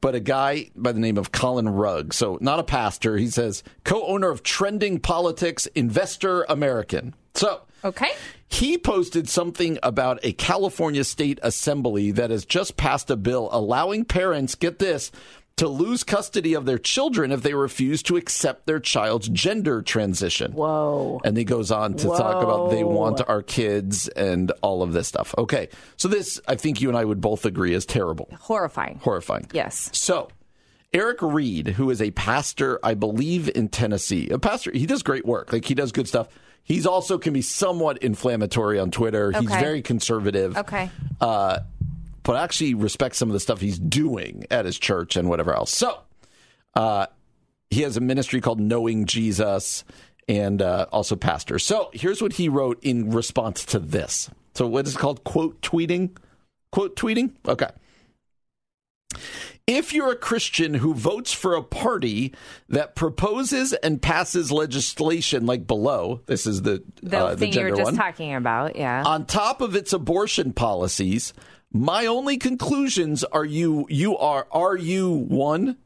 but a guy by the name of Colin Rugg. So, not a pastor. He says, co owner of Trending Politics, Investor American. So, okay. He posted something about a California state assembly that has just passed a bill allowing parents, get this, to lose custody of their children if they refuse to accept their child's gender transition. Whoa. And he goes on to Whoa. talk about they want our kids and all of this stuff. Okay. So, this, I think you and I would both agree, is terrible. Horrifying. Horrifying. Yes. So, Eric Reed, who is a pastor, I believe, in Tennessee, a pastor, he does great work. Like, he does good stuff. He's also can be somewhat inflammatory on Twitter. He's very conservative. Okay. Uh, but I actually respect some of the stuff he's doing at his church and whatever else. So, uh, he has a ministry called Knowing Jesus and uh, also pastor. So, here's what he wrote in response to this. So, what is it called? Quote tweeting? Quote tweeting? Okay. If you're a Christian who votes for a party that proposes and passes legislation like below, this is the, The uh, the thing you were just one, talking about, yeah. on top of its abortion policies, my only conclusions are you you are are you one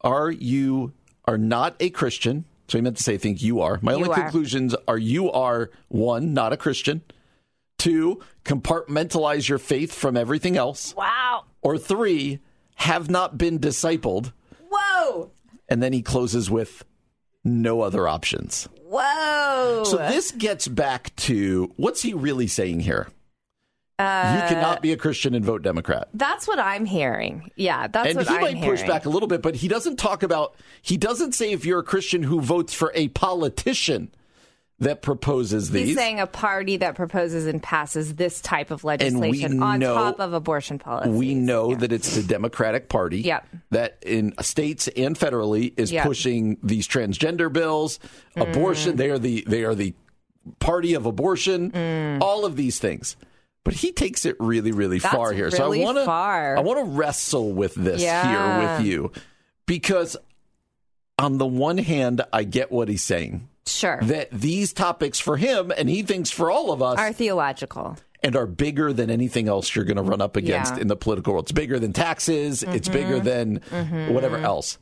are you are not a Christian. So he meant to say, I think you are. My You only are. conclusions are you are one, not a Christian. Two, compartmentalize your faith from everything else. wow. Or three, have not been discipled. Whoa. And then he closes with no other options. Whoa. So this gets back to what's he really saying here? Uh, you cannot be a Christian and vote Democrat. That's what I'm hearing. Yeah, that's and what he I'm might hearing. push back a little bit, but he doesn't talk about, he doesn't say if you're a Christian who votes for a politician that proposes these. He's saying a party that proposes and passes this type of legislation on know- top of abortion policy. we know that it's the Democratic Party Yep. that in states and federally is Yep. pushing these transgender bills, Mm. abortion. They are the they are the party of abortion. Mm. All of these things. But he takes it really, really That's far here. so I want to. I want to wrestle with this Yeah. here with you because on the one hand, I get what he's saying. Sure. That these topics for him and he thinks for all of us Are theological. and are bigger than anything else you're going to run up against Yeah. Mm-hmm. in the political world. It's bigger than taxes, it's bigger than whatever else.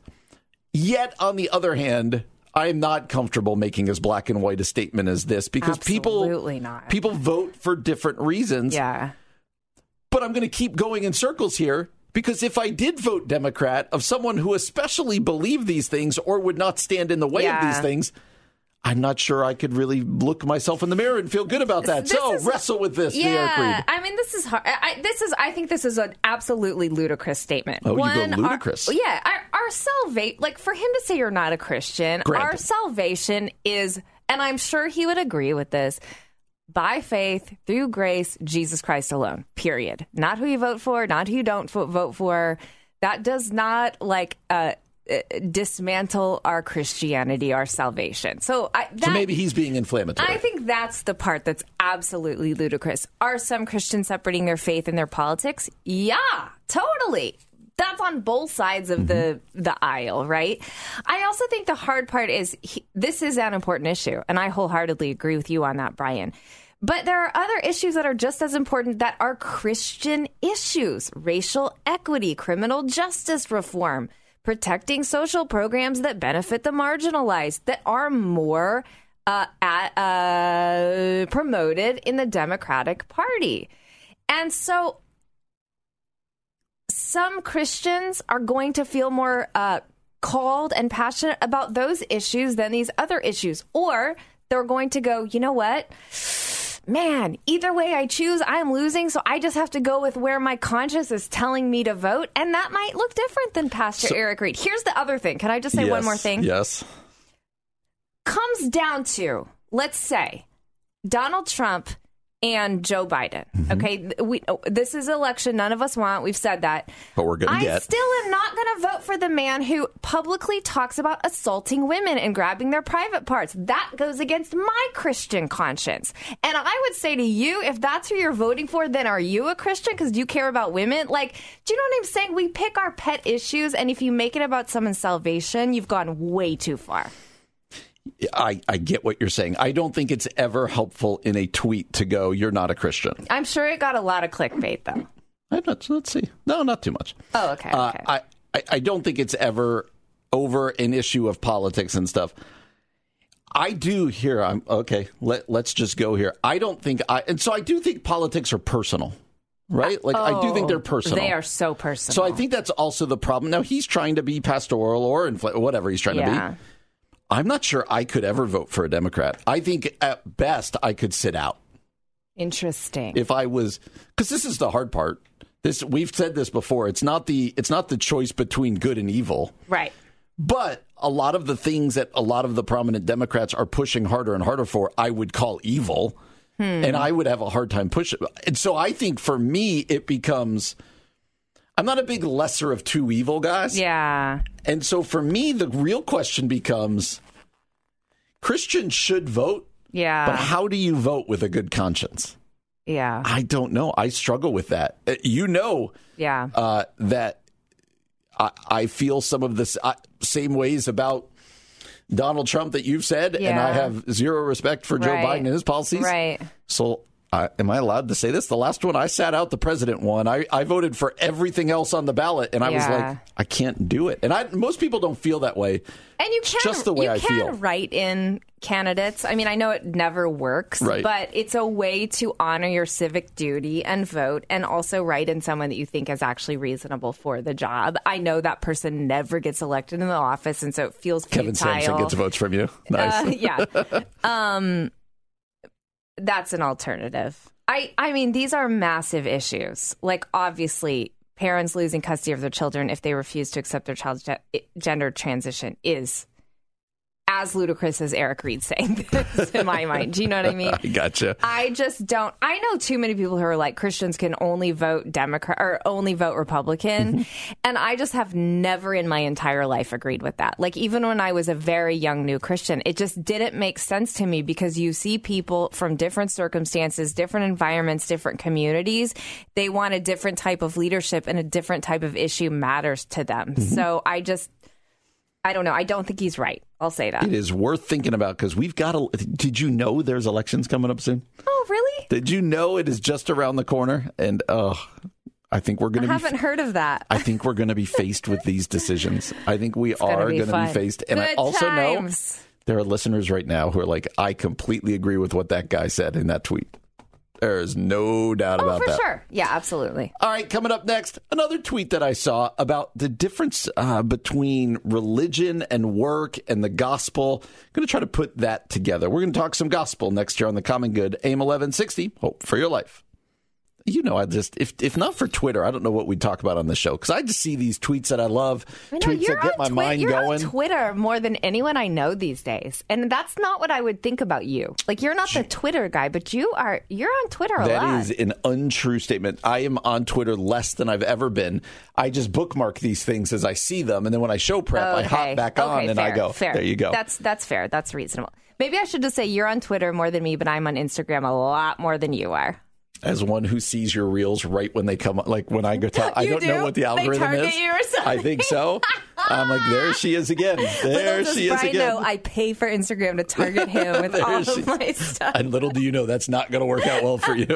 Yet, on the other hand, I am not comfortable making as black and white a statement as this because Absolutely people not. people vote for different reasons. Yeah. But I'm going to keep going in circles here because if I did vote Democrat of someone who especially believed these things or would not stand in the way Yeah. of these things, I'm not sure I could really look myself in the mirror and feel good about that. This so is- wrestle with this, Yeah. I mean, this is hard. I, this is. I think this is an absolutely ludicrous statement. Oh, you go One, our- ludicrous. yeah, our, our salvation. Like for him to say you're not a Christian, Granted. our salvation is, and I'm sure he would agree with this. By faith, through grace, Jesus Christ alone. Period. Not who you vote for, not who you don't vote for. That does not like uh, uh, dismantle our Christianity, our salvation. So, I, that, So maybe he's being inflammatory. I think that's the part that's absolutely ludicrous. Are some Christians separating their faith and their politics? Yeah, totally. That's on both sides of the the aisle, right? I also think the hard part is he, this is an important issue, and I wholeheartedly agree with you on that, Brian. But there are other issues that are just as important that are Christian issues: racial equity, criminal justice reform, protecting social programs that benefit the marginalized, that are more uh, at, uh, promoted in the Democratic Party. And so some Christians are going to feel more uh, called and passionate about those issues than these other issues. Or they're going to go, you know what? Man, either way I choose, I'm losing, so I just have to go with where my conscience is telling me to vote. And that might look different than Pastor Eric Reed. Here's the other thing. Can I just say one more thing? Yes. comes down to let's say Donald Trump and Joe Biden. Mm-hmm. Okay, we this is election none of us want. We've said that, But we're gonna get. I get. still am not going to vote for the man who publicly talks about assaulting women and grabbing their private parts. That goes against my Christian conscience. And I would say to you, if that's who you're voting for, then are you a Christian because do you care about women? Like, do you know what I'm saying? We pick our pet issues, and if you make it about someone's salvation, you've gone way too far. I, I get what you're saying. I don't think it's ever helpful in a tweet to go, "You're not a Christian." I'm sure it got a lot of clickbait though. I'm not, let's see. No, not too much. Oh, okay. Uh, okay. I, I, I don't think it's ever over an issue of politics and stuff. I do here. I'm okay. Let let's just go here. I don't think I, and so I do think politics are personal, right? Like I do think they're personal. Oh, They are so personal. So I think that's also the problem. Now he's trying to be pastoral or infl- whatever he's trying to be. I'm not sure I could ever vote for a Democrat. I think at best I could sit out interesting. if I was because this is the hard part. This we've said this before. It's not the it's not the choice between good and evil, right. but a lot of the things that a lot of the prominent Democrats are pushing harder and harder for, I would call evil, hmm. and I would have a hard time pushing. And so I think for me, it becomes. I'm not a big lesser of two evil guys. Yeah. And so for me, the real question becomes Christians should vote, Yeah. but how do you vote with a good conscience? yeah. I don't know. I struggle with that. Uh, You know Yeah. uh, that I, I feel some of the uh, same ways about Donald Trump that you've said, and I have zero respect for Joe Right. Biden and his policies. Right. So, uh, am I allowed to say this? The last one I sat out the president one. I, I voted for everything else on the ballot, and I was like, I can't do it. And I most people don't feel that way. And you can just the way you I can feel. write in candidates. I mean, I know it never works, Right. but it's a way to honor your civic duty and vote, and also write in someone that you think is actually reasonable for the job. I know that person never gets elected in the office, and so it feels Kevin futile. Sampson gets votes from you. Nice. Uh, yeah. Um, that's an alternative. I, I mean, these are massive issues. Like, obviously, parents losing custody of their children if they refuse to accept their child's ge- gender transition is as ludicrous as Eric Reed saying this in my mind. Do you know what I mean? I gotcha. I just don't. I know too many people who are like Christians can only vote Democrat or only vote Republican, mm-hmm. and I just have never in my entire life agreed with that. Like even when I was a very young new Christian, it just didn't make sense to me because you see people from different circumstances, different environments, different communities. They want a different type of leadership, and a different type of issue matters to them. Mm-hmm. So I just. I don't know. I don't think he's right. I'll say that. It is worth thinking about because we've got a. Did you know there's elections coming up soon? Oh, really? Did you know it is just around the corner? And oh, I think we're going to be. haven't heard of that. I think we're going to be faced with these decisions. I think we gonna are going to be faced. And I also times. know there are listeners right now who are like, I completely agree with what that guy said in that tweet. There is no doubt Oh, about for that. sure. Yeah, absolutely. All right, coming up next, another tweet that I saw about the difference uh, between religion and work and the gospel. I'm going to try to put that together. We're going to talk some gospel next year on the Common Good, AM 1160. Hope for your life. You know, I just if if not for Twitter, I don't know what we'd talk about on the show because I just see these tweets that I love, I know, tweets that get my Twi- mind you're going. on Twitter more than anyone I know these days, and that's not what I would think about you. Like you're not the Twitter guy, but you are. You're on Twitter a lot. That is an untrue statement. I am on Twitter less than I've ever been. I just bookmark these things as I see them, and then when I show prep, I hop back on Okay, and I go, fair. "There you go." That's that's fair. That's reasonable. Maybe I should just say you're on Twitter more than me, but I'm on Instagram a lot more than you are. As one who sees your reels right when they come up, like when I go tell, I don't do? know what the algorithm is. you or something? I think so. I'm like, there she is again. There she is Brian again. know I pay for Instagram to target him with all she- of my stuff. and little do you know that's not going to work out well for you.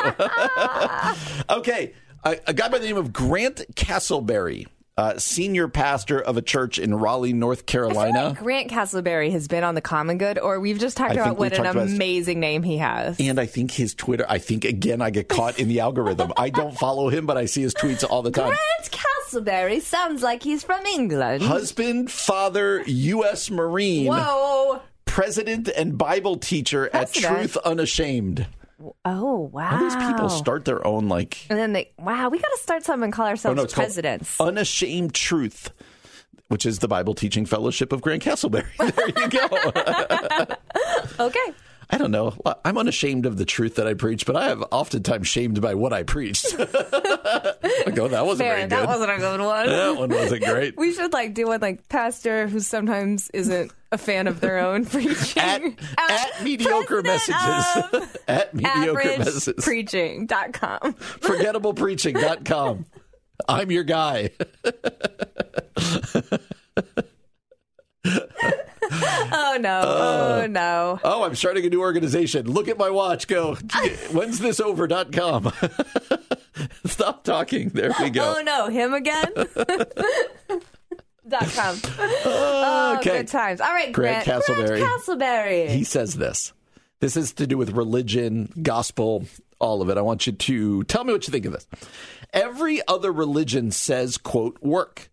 okay, a, a guy by the name of Grant Castleberry, uh, senior pastor of a church in Raleigh, North Carolina. like Grant Castleberry has been on the Common Good, or we've just talked I about what an amazing name he has. and I think his Twitter, I think again, I get caught in the algorithm. I don't follow him, but I see his tweets all the time. Grant Castleberry sounds like he's from England. Husband, father, U.S. Marine. Whoa. president and Bible teacher at Truth Unashamed. Oh, wow. All these people start their own like And then they, wow, we got to start something and call oh ourselves no, it's presidents. Unashamed Truth, which is the Bible teaching fellowship of Grant Castleberry. There you go. okay. I don't know. I'm unashamed of the truth that I preach, but I have oftentimes shamed by what I preached. Go, that wasn't very good. that wasn't a good one. that one wasn't great. We should like do one like pastor who sometimes isn't a fan of their own preaching. At, at mediocre president messages. at mediocre messages. averagepreaching.com. Forgettablepreaching.com. I'm your guy. Oh no. Uh, oh no. Oh, I'm starting a new organization. Look at my watch. Go. When's this over.com. Stop talking. There we go. Oh no, him again? Dot com. Oh, oh, okay. good times. All right, Grant Grant, Castleberry. Grant Castleberry. He says this. This is to do with religion, gospel, all of it. I want you to tell me what you think of this. Every other religion says, quote, work.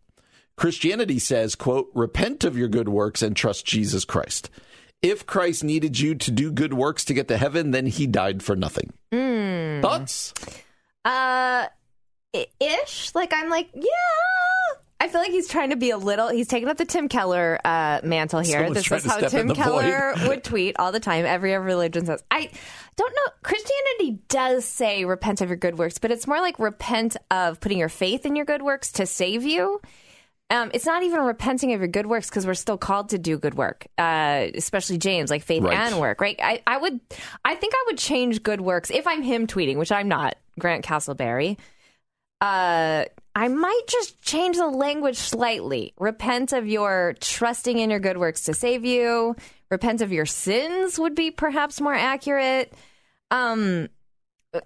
Christianity says, quote, repent of your good works and trust Jesus Christ. If Christ needed you to do good works to get to heaven, then he died for nothing. Hmm. Thoughts? Uh, ish. Like I'm like, yeah. I feel like he's trying to be a little. He's taking up the Tim Keller uh, mantle here. Someone's this is how Tim Keller void. would tweet all the time. Every religion says. I don't know. Christianity does say repent of your good works, but it's more like repent of putting your faith in your good works to save you. Um, it's not even repenting of your good works because we're still called to do good work, uh, especially James, like faith Right. and work, right? I, I would, I think I would change good works if I'm him tweeting, which I'm not, Grant Castleberry. Uh, I might just change the language slightly. Repent of your trusting in your good works to save you. Repent of your sins would be perhaps more accurate. Um,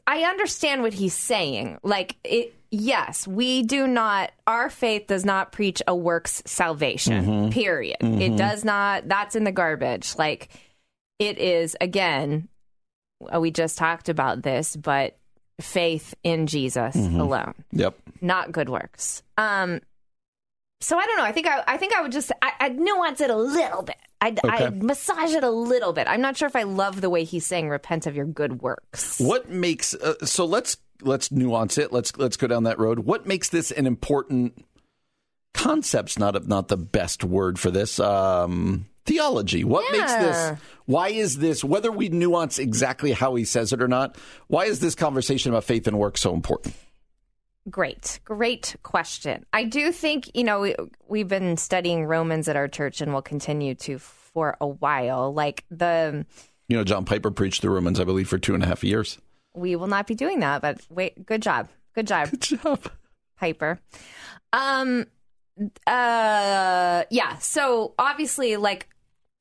I understand what he's saying. Like it yes, we do not our faith does not preach a works salvation. Period. It does not that's in the garbage. Like it is again uh, we just talked about this, but faith in Jesus alone, Yep. not good works. Um so I don't know. I think I, I think I would just I, I'd nuance it a little bit. I'd, Okay. I'd massage it a little bit. I'm not sure if I love the way he's saying repent of your good works. What makes uh, so let's let's nuance it. Let's let's go down that road. What makes this an important concept's not not the best word for this. Um, theology. What makes this? Why is this? Whether we nuance exactly how he says it or not, why is this conversation about faith and work so important? Great, great question. I do think, you know, we, we've been studying Romans at our church and will continue to for a while. Like the, You know, John Piper preached the Romans, I believe, for two and a half years. We will not be doing that, but wait, good job. Good job, Good job. Piper. Um, uh, yeah. So obviously, like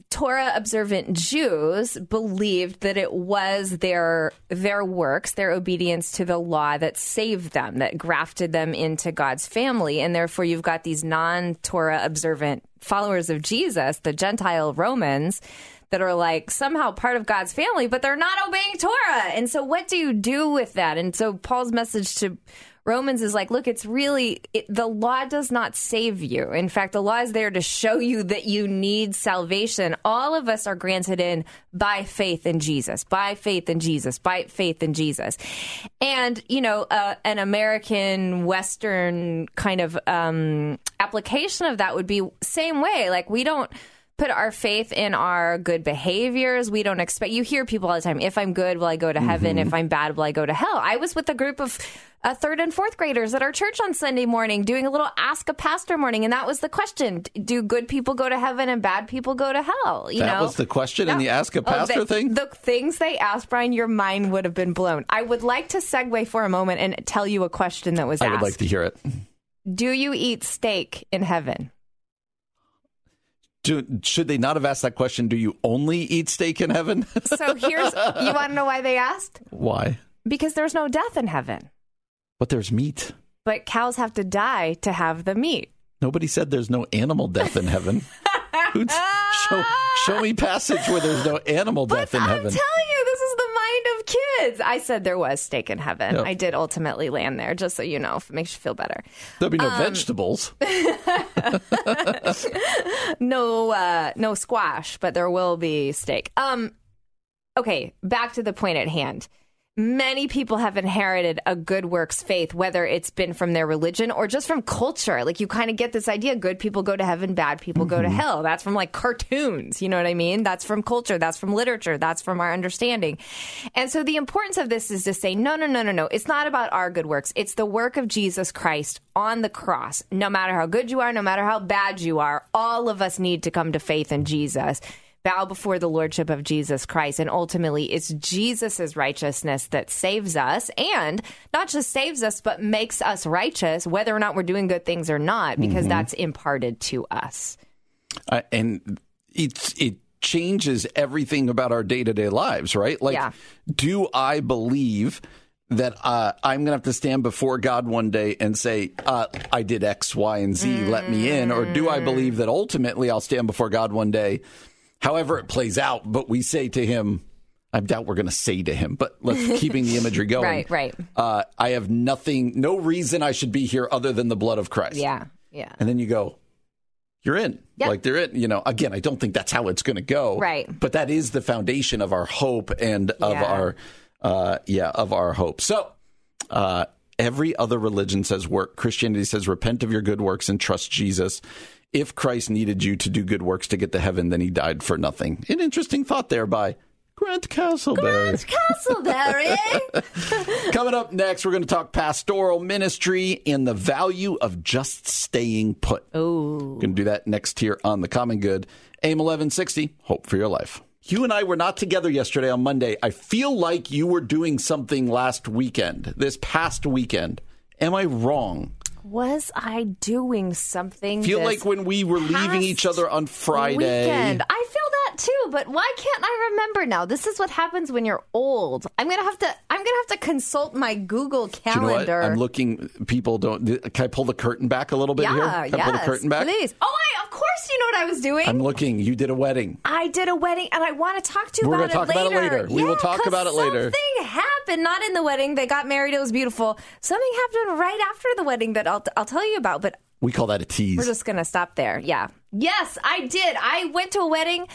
Torah observant Jews believed that it was their their works, their obedience to the law that saved them, that grafted them into God's family, and therefore you've got these non-Torah observant followers of Jesus, the Gentile Romans. That are like somehow part of God's family, but they're not obeying Torah. And so, what do you do with that? And so, Paul's message to Romans is like, look, it's really, it, the law does not save you. In fact, the law is there to show you that you need salvation. All of us are granted in by faith in Jesus, by faith in Jesus, by faith in Jesus. And, you know, uh, an American Western kind of um, application of that would be same way. Like, we don't put our faith in our good behaviors. We don't expect, you hear people all the time, if I'm good, will I go to heaven? If I'm bad, will I go to hell? I was with a group of uh, third and fourth graders at our church on Sunday morning doing a little Ask a Pastor morning. And that was the question Do good people go to heaven and bad people go to hell? You That know? was the question in the Ask a Oh, Pastor the, thing? The things they asked, Brian, your mind would have been blown. I would like to segue for a moment and tell you a question that was I asked. I would like to hear it. Do you eat steak in heaven? Do, should they not have asked that question? Do you only eat steak in heaven? So here's, you want to know why they asked? Why? Because there's no death in heaven. But there's meat. But cows have to die to have the meat. Nobody said there's no animal death in heaven. Show, show me passage where there's no animal death in I'm heaven. telling you, this is the mind of kids. I said there was steak in heaven. Yep. I did ultimately land there, just so you know, if it makes you feel better. There'll be no Um, vegetables. No, uh, no squash, but there will be steak. Um, okay, back to the point at hand. Many people have inherited a good works faith, whether it's been from their religion or just from culture. Like you kind of get this idea good people go to heaven, bad people go to mm-hmm. hell. That's from like cartoons. You know what I mean? That's from culture. That's from literature. That's from our understanding. And so the importance of this is to say, no, no, no, no, no. It's not about our good works. It's the work of Jesus Christ on the cross. No matter how good you are, no matter how bad you are, all of us need to come to faith in Jesus bow before the lordship of Jesus Christ. And ultimately, it's Jesus' righteousness that saves us and not just saves us, but makes us righteous, whether or not we're doing good things or not, because Mm-hmm. that's imparted to us. Uh, and it's it changes everything about our day to day lives, right? Like, Yeah. do I believe that uh, I'm going to have to stand before God one day and say, uh, I did X, Y, and Z, let me in? Or do I believe that ultimately I'll stand before God one day, however it plays out, but we say to him, I doubt we're going to say to him, but let's keeping the imagery going. Right, right. Uh, I have nothing, no reason I should be here other than the blood of Christ. Yeah, yeah. And then you go, you're in. Yep. Like they're in. You know, again, I don't think that's how it's going to go. Right. But that is the foundation of our hope and of Yeah. our, uh, yeah, of our hope. So, uh, every other religion says work. Christianity says repent of your good works and trust Jesus. If Christ needed you to do good works to get to heaven, then he died for nothing. An interesting thought there by Grant Castleberry. Grant Castleberry. Coming up next, we're going to talk pastoral ministry and the value of just staying put. We're going to do that next here on The Common Good. AM 1160, Hope for Your Life. You and I were not together yesterday on Monday. I feel like you were doing something last weekend, this past weekend. Am I wrong? Was I doing something? Feel like when we were leaving each other on Friday. Weekend. I too, but why can't I remember now? This is what happens when you're old. I'm gonna have to. I'm gonna have to consult my Google Do you know calendar. I'm looking. People don't. Can I pull the curtain back a little bit yeah, here? Can I yes, pull the curtain back? please. Oh, I of course you know what I was doing. I'm looking. You did a wedding. I did a wedding, and I want to talk to you We're about, gonna talk it about it later. We will talk about it later. Something happened, not in the wedding. They got married. It was beautiful. Something happened right after the wedding that I'll I'll tell you about. But We call that a tease. we're just gonna stop there. Yeah. Yes, I did. I went to a wedding.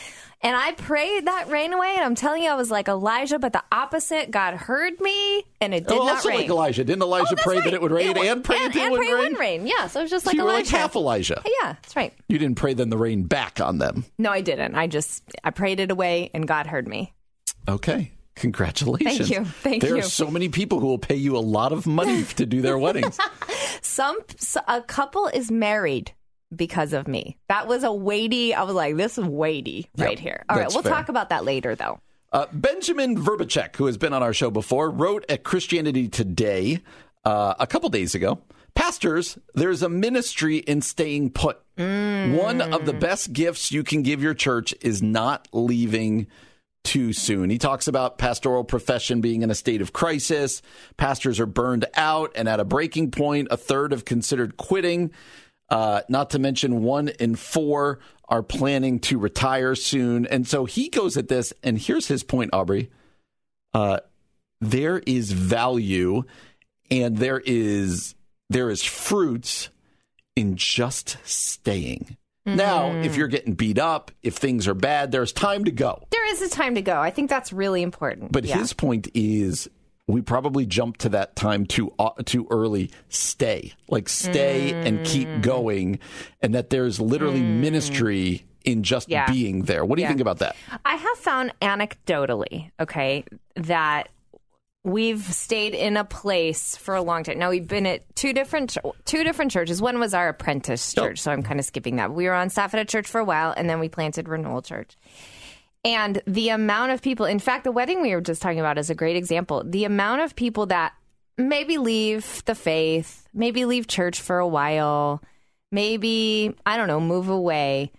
And I prayed that rain away, and I'm telling you, I was like Elijah, but the opposite. God heard me, and it did oh, not also rain. like Elijah. Didn't Elijah Oh, pray right. that it would rain It wa- and pray and, that it and would rain? would rain. Yeah, so it was just So like you were Elijah. like half Elijah. Yeah, that's right. You didn't pray then the rain back on them. No, I didn't. I just I prayed it away, and God heard me. Okay. Congratulations. Thank you. Thank there you. There are so many people who will pay you a lot of money to do their weddings. Some a couple is married because of me. That was a weighty. I was like, this is weighty right here. All right, we'll fair. talk about that later, though. Uh, Benjamin Vrbicek, who has been on our show before, wrote at Christianity Today uh, a couple days ago. Pastors, there's a ministry in staying put. One of the best gifts you can give your church is not leaving too soon. He talks about pastoral profession being in a state of crisis. Pastors are burned out and at a breaking point. A third have considered quitting. Uh, not to mention one in four are planning to retire soon. And so he goes at this, and here's his point, Aubrey. Uh, there is value and there is there is fruits in just staying. Now, if you're getting beat up, if things are bad, there's time to go. There is a time to go. I think that's really important. But Yeah. his point is we probably jumped to that time too uh, too early. Stay, like stay and keep Mm. going, and that there's literally ministry in just Yeah. being there. What do you Yeah. think about that? I have found anecdotally, okay, that we've stayed in a place for a long time. Now we've been at two different two different churches. One was our apprentice church, so I'm kind of skipping that. We were on staff at a church for a while, and then we planted Renewal Church. And the amount of people, in fact, the wedding we were just talking about is a great example. The amount of people that maybe leave the faith, maybe leave church for a while, maybe, I don't know, move away.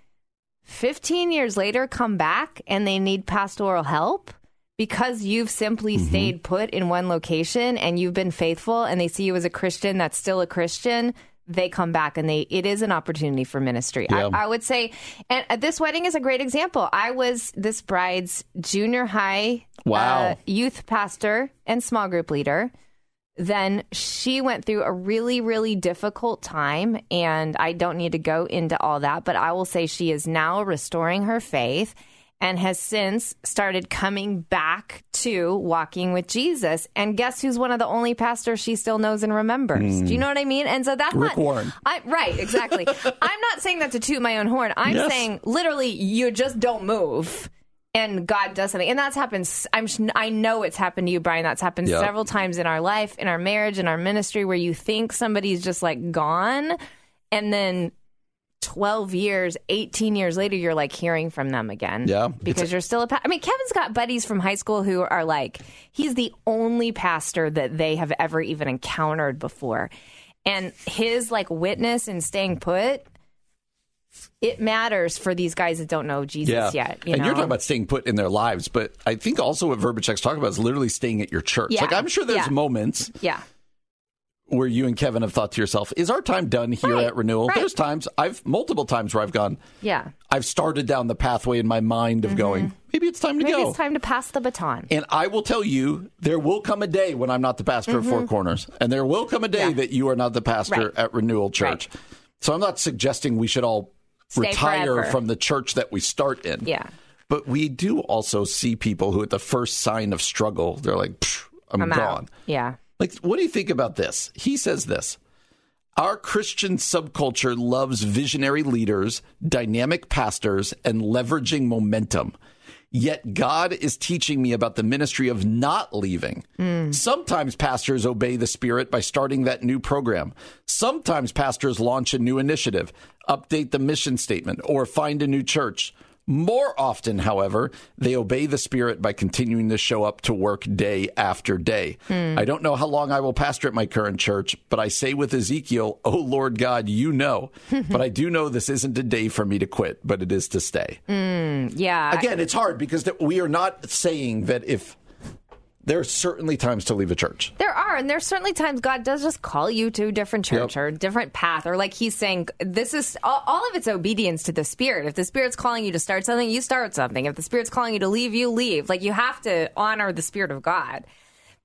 15 years later come back and they need pastoral help because you've simply Mm-hmm. stayed put in one location and you've been faithful and they see you as a Christian that's still a Christian they come back and they it is an opportunity for ministry Yeah. I, I would say and uh, this wedding is a great example i was this bride's junior high Wow. uh, youth pastor and small group leader then she went through a really, really difficult time. And I don't need to go into all that, but I will say she is now restoring her faith and has since started coming back to walking with Jesus. And guess who's one of the only pastors she still knows and remembers? Do you hmm. know what I mean? And so that's Rick not Warren. I, right, exactly. I'm not saying that to toot my own horn. I'm Yes. saying literally, you just don't move. And God does something, and that's happened. I'm. I know it's happened to you, Brian. That's happened Yep. several times in our life, in our marriage, in our ministry, where you think somebody's just like gone, and then 12 years, 18 years later, you're like hearing from them again. Yeah. Because you're still a pa- I mean, Kevin's got buddies from high school who are like, he's the only pastor that they have ever even encountered before. And his like witness and staying put, it matters for these guys that don't know Jesus yet. You and know? you're talking about staying put in their lives, but I think also what Vrbicek's talking about is literally staying at your church. Yeah. Like I'm sure there's Yeah. moments yeah. Where you and Kevin have thought to yourself, "Is our time done here Right, at Renewal?" right. There's times I've multiple times where I've gone, Yeah. I've started down the pathway in my mind of going, maybe it's time to Mm-hmm. Maybe go. it's time to pass the baton. And I will tell you, there will come a day when I'm not the pastor of Four Corners, and there will come a day Mm-hmm. Yeah. that you are not the pastor Right. at Renewal Church. So I'm not suggesting we should all Stay retire forever. from the church that we start in. Yeah. But we do also see people who, at the first sign of struggle, they're like, I'm, I'm gone. out. Yeah. Like, what do you think about this? He says this Our Christian subculture loves visionary leaders, dynamic pastors, and leveraging momentum. Yet God is teaching me about the ministry of not leaving. Mm. Sometimes pastors obey the Spirit by starting that new program. Sometimes pastors launch a new initiative, update the mission statement, or find a new church. More often, however, they obey the Spirit by continuing to show up to work day after day. Hmm. I don't know how long I will pastor at my current church, but I say with Ezekiel, Oh Lord God, you know. but I do know this isn't a day for me to quit, but it is to stay. Hmm. Yeah. Again, it's hard because we are not saying that if there are certainly times to leave a church. There are, and there's certainly times God does just call you to a different church Yep. or a different path, or like He's saying, this is all, all of it's obedience to the Spirit. If the Spirit's calling you to start something, you start something. If the Spirit's calling you to leave, you leave. Like you have to honor the Spirit of God.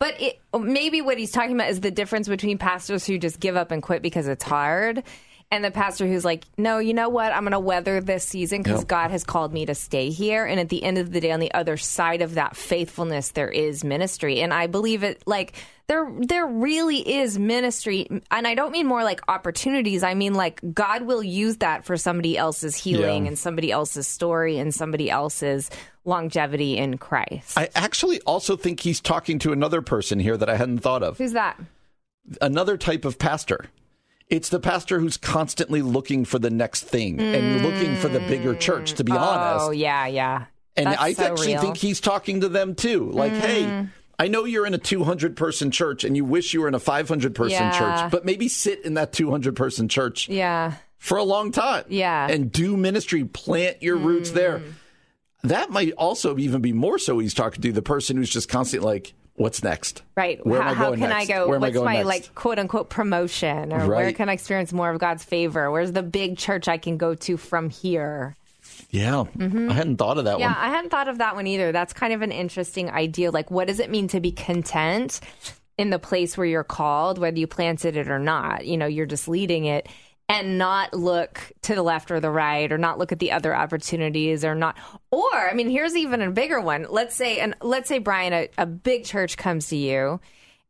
But it, maybe what he's talking about is the difference between pastors who just give up and quit because it's hard. And the pastor who's like, no, you know what? I'm going to weather this season because Yep. God has called me to stay here. And at the end of the day, on the other side of that faithfulness, there is ministry. And I believe it like there there really is ministry. And I don't mean more like opportunities. I mean like God will use that for somebody else's healing Yeah. and somebody else's story and somebody else's longevity in Christ. I actually also think he's talking to another person here that I hadn't thought of. Who's that? Another type of pastor. It's the pastor who's constantly looking for the next thing and looking for the bigger church, to be mm. oh, honest. Oh yeah, yeah. And That's I so actually real. think he's talking to them too. Like, mm. hey, I know you're in a 200 person church and you wish you were in a 500 person Yeah. church, but maybe sit in that 200 person church Yeah. for a long time. Yeah. And do ministry, plant your roots there. Mm. That might also even be more so he's talking to the person who's just constantly like, what's next? Right. Where how am I how going can next? I go? Where am I what's my next? like quote unquote promotion? Or where can I experience more of God's favor? Where's the big church I can go to from here? Yeah. I hadn't thought of that Mm-hmm. Yeah. I hadn't thought of that one either. That's kind of an interesting idea. Like, what does it mean to be content in the place where you're called, whether you planted it or not? You know, you're just leading it and not look to the left or the right or not look at the other opportunities or not or i mean here's even a bigger one let's say and let's say brian a, a big church comes to you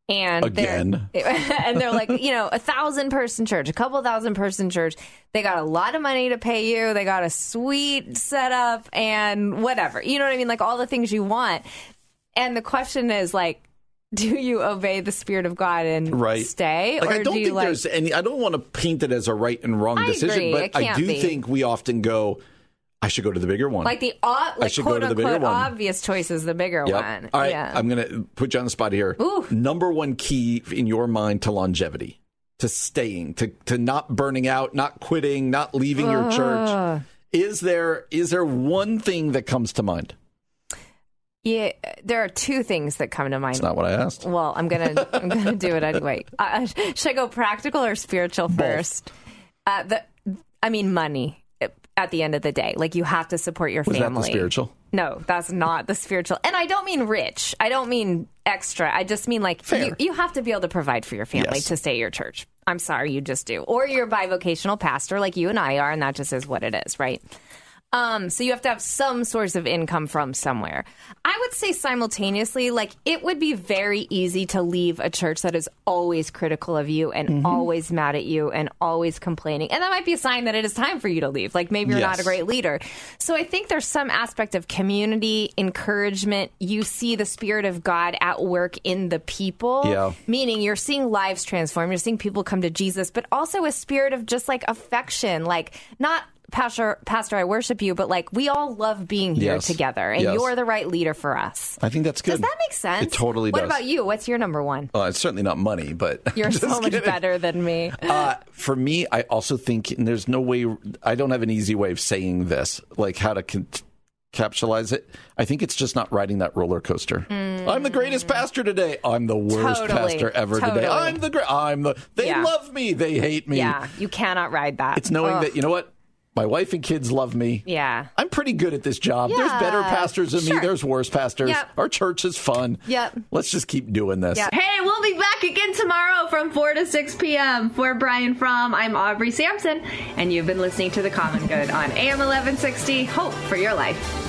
and they're- Again. and they're like, you know, a thousand person church, a couple thousand person church. They got a lot of money to pay you. They got a sweet setup and whatever. You know what I mean? Like all the things you want. And the question is like, do you obey the spirit of God and Right. stay, Like or I don't do you think like? there's any. I don't want to paint it as a right and wrong I decision, agree. but I do be. think we often go. I should go to the bigger one. Like the o- like should go to the bigger one. obvious choice is the bigger Yep. one. All right, yeah. I'm going to put you on the spot here. Ooh. Number one key in your mind to longevity, to staying, to to not burning out, not quitting, not leaving your church. Is there is there one thing that comes to mind? Yeah, there are two things that come to mind. It's not what I asked. Well, I'm gonna I'm gonna do it anyway. Uh, should I go practical or spiritual first? Uh, the I mean money. At the end of the day, like you have to support your Was that family. the spiritual? No, that's not the spiritual. And I don't mean rich. I don't mean extra. I just mean like Fair. you, you have to be able to provide for your family Yes. to stay at your church. I'm sorry, you just do. Or you're a bivocational pastor like you and I are, and that just is what it is, right? Um, so you have to have some source of income from somewhere. I would say simultaneously, like it would be very easy to leave a church that is always critical of you and Mm-hmm. always mad at you and always complaining. And that might be a sign that it is time for you to leave. Like maybe you're not a great leader. So I think there's some aspect of community, encouragement. You see the spirit of God at work in the people. Yeah. Meaning you're seeing lives transform, you're seeing people come to Jesus, but also a spirit of just like affection, like not Pastor, Pastor, I worship you, but like we all love being here Yes. together, and Yes. you're the right leader for us. I think that's good. Does that make sense? It totally what does. What about you? What's your number one? Uh, it's certainly not money, but You're so much kidding. better than me. Uh, for me, I also think, and there's no way, I don't have an easy way of saying this, like how to con- capsulize it. I think it's just not riding that roller coaster. I'm the greatest pastor today. I'm the worst Mm. Totally. pastor ever today. I'm the great. I'm the. They Yeah. love me. They hate me. yeah, you cannot ride that. It's knowing Ugh. that you know what. My wife and kids love me. Yeah. I'm pretty good at this job. There's better pastors than me. There's worse pastors. Yep. Our church is fun. Yep. Let's just keep doing this. Yep. Hey, we'll be back again tomorrow from 4 to 6 p.m. For Brian Fromm, I'm Aubrey Sampson, and you've been listening to The Common Good on AM 1160. Hope for your life.